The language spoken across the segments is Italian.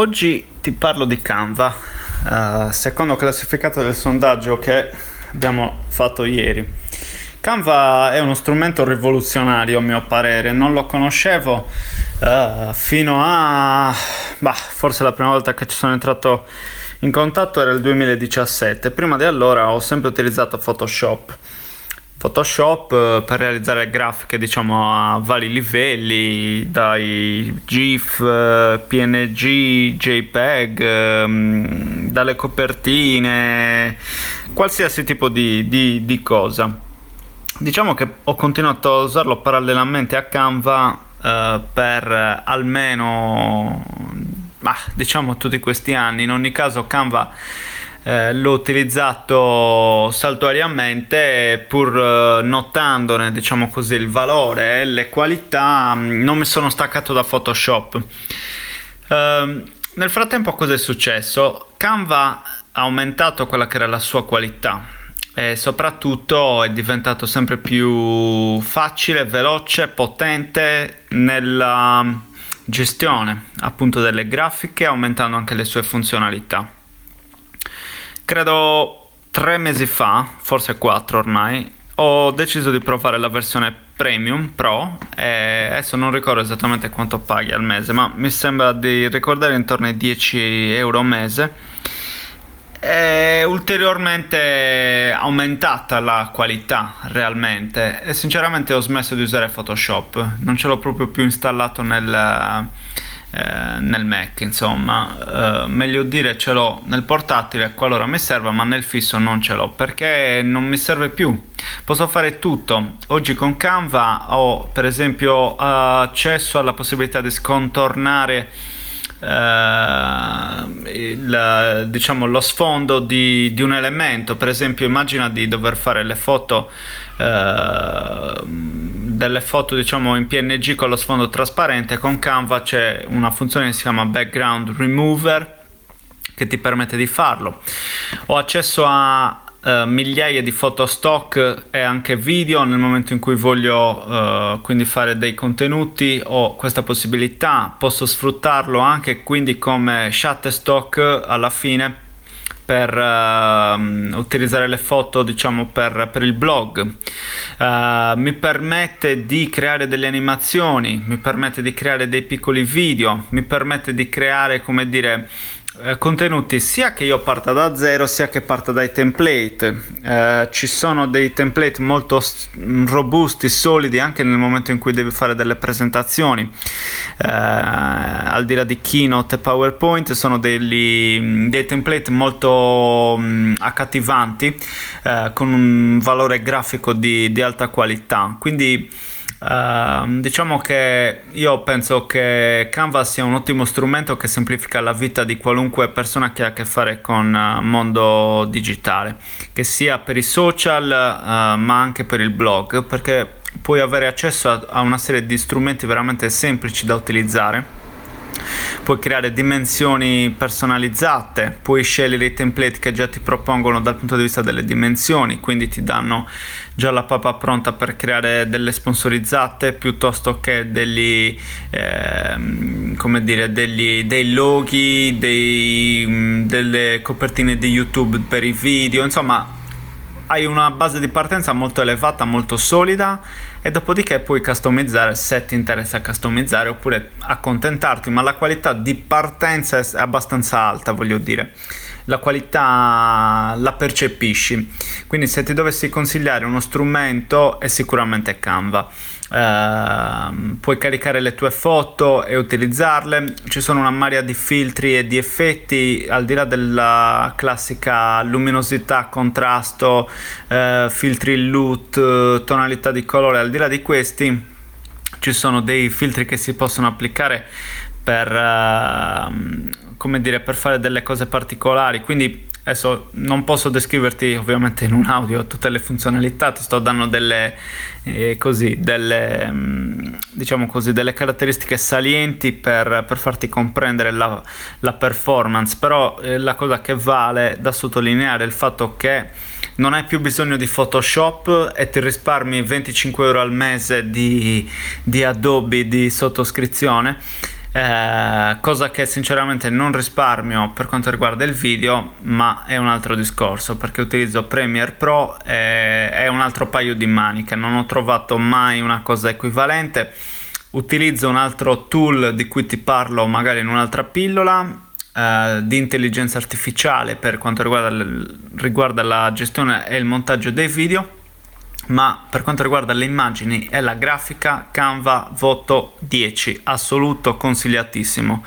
Oggi ti parlo di Canva, uh, secondo classificato del sondaggio che abbiamo fatto ieri. Canva è uno strumento rivoluzionario a mio parere, non lo conoscevo uh, fino a... Bah, forse la prima volta che ci sono entrato in contatto era il 2017, prima di allora ho sempre utilizzato Photoshop. Photoshop eh, per realizzare grafiche diciamo a vari livelli dai GIF, eh, PNG, JPEG, ehm, dalle copertine, qualsiasi tipo di, di, di, cosa. Diciamo che ho continuato a usarlo parallelamente a Canva eh, per almeno bah, diciamo tutti questi anni. In ogni caso Canva eh, l'ho utilizzato saltuariamente pur eh, notandone diciamo così il valore e le qualità mm, non mi sono staccato da Photoshop eh, nel frattempo cosa è successo? Canva ha aumentato quella che era la sua qualità e soprattutto è diventato sempre più facile, veloce, potente nella gestione appunto delle grafiche aumentando anche le sue funzionalità credo tre mesi fa, forse quattro ormai, ho deciso di provare la versione Premium Pro e adesso non ricordo esattamente quanto paghi al mese, ma mi sembra di ricordare intorno ai 10 euro al mese. È ulteriormente aumentata la qualità realmente e sinceramente ho smesso di usare Photoshop, non ce l'ho proprio più installato nel eh, nel Mac, insomma, eh, meglio dire ce l'ho nel portatile qualora mi serva, ma nel fisso non ce l'ho perché non mi serve più. Posso fare tutto. Oggi con Canva ho per esempio accesso alla possibilità di scontornare Uh, il, diciamo, lo sfondo di, di, un elemento. Per esempio, immagina di dover fare le foto. Uh, delle foto diciamo in PNG con lo sfondo trasparente con Canva c'è una funzione che si chiama background remover che ti permette di farlo. Ho accesso a uh, migliaia di foto stock e anche video nel momento in cui voglio uh, quindi fare dei contenuti. Ho questa possibilità posso sfruttarlo anche quindi come Shutterstock alla fine per uh, utilizzare le foto diciamo per, per il blog. Uh, mi permette di creare delle animazioni mi permette di creare dei piccoli video mi permette di creare come dire eh, contenuti sia che io parta da zero sia che parta dai template. Eh, ci sono dei template molto robusti solidi anche nel momento in cui devi fare delle presentazioni al di là di keynote e powerpoint sono degli, dei template molto mh, mm, accattivanti eh, con un valore grafico di, di alta qualità. Quindi Uh, diciamo che io penso che Canva sia un ottimo strumento che semplifica la vita di qualunque persona che ha a che fare con uh, mondo digitale, che sia per i social uh, ma anche per il blog, perché puoi avere accesso a, a una serie di strumenti veramente semplici da utilizzare. Puoi creare dimensioni personalizzate, puoi scegliere i template che già ti propongono dal punto di vista delle dimensioni, quindi ti danno già la papa pronta per creare delle sponsorizzate piuttosto che degli, eh, come dire, degli, dei loghi, dei, delle copertine di YouTube per i video, insomma hai una base di partenza molto elevata, molto solida e dopodiché puoi customizzare se ti interessa customizzare oppure accontentarti, ma la qualità di partenza è abbastanza alta, voglio dire. La qualità la percepisci. Quindi se ti dovessi consigliare uno strumento è sicuramente Canva. Uh, puoi caricare le tue foto e utilizzarle. Ci sono una marea di filtri e di effetti al di là della classica luminosità, contrasto, uh, filtri loot, tonalità di colore. Al di là di questi, ci sono dei filtri che si possono applicare per, uh, come dire, per fare delle cose particolari. Quindi Adesso non posso descriverti ovviamente in un audio tutte le funzionalità, ti sto dando delle, eh, così, delle, mm, diciamo così, delle caratteristiche salienti per, per farti comprendere la, la performance, però eh, la cosa che vale da sottolineare è il fatto che non hai più bisogno di Photoshop e ti risparmi 25 euro al mese di, di Adobe di sottoscrizione eh, cosa che sinceramente non risparmio per quanto riguarda il video, ma è un altro discorso perché utilizzo Premiere Pro e è un altro paio di maniche, non ho trovato mai una cosa equivalente. Utilizzo un altro tool di cui ti parlo magari in un'altra pillola eh, di intelligenza artificiale per quanto riguarda, riguarda la gestione e il montaggio dei video ma per quanto riguarda le immagini e la grafica Canva voto 10 assoluto consigliatissimo.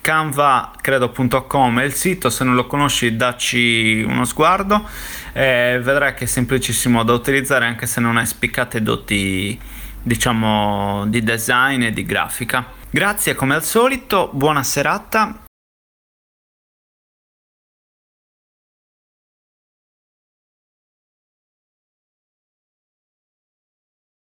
Canva è il sito se non lo conosci dacci uno sguardo e vedrai che è semplicissimo da utilizzare anche se non hai spiccate doti diciamo di design e di grafica. Grazie come al solito buona serata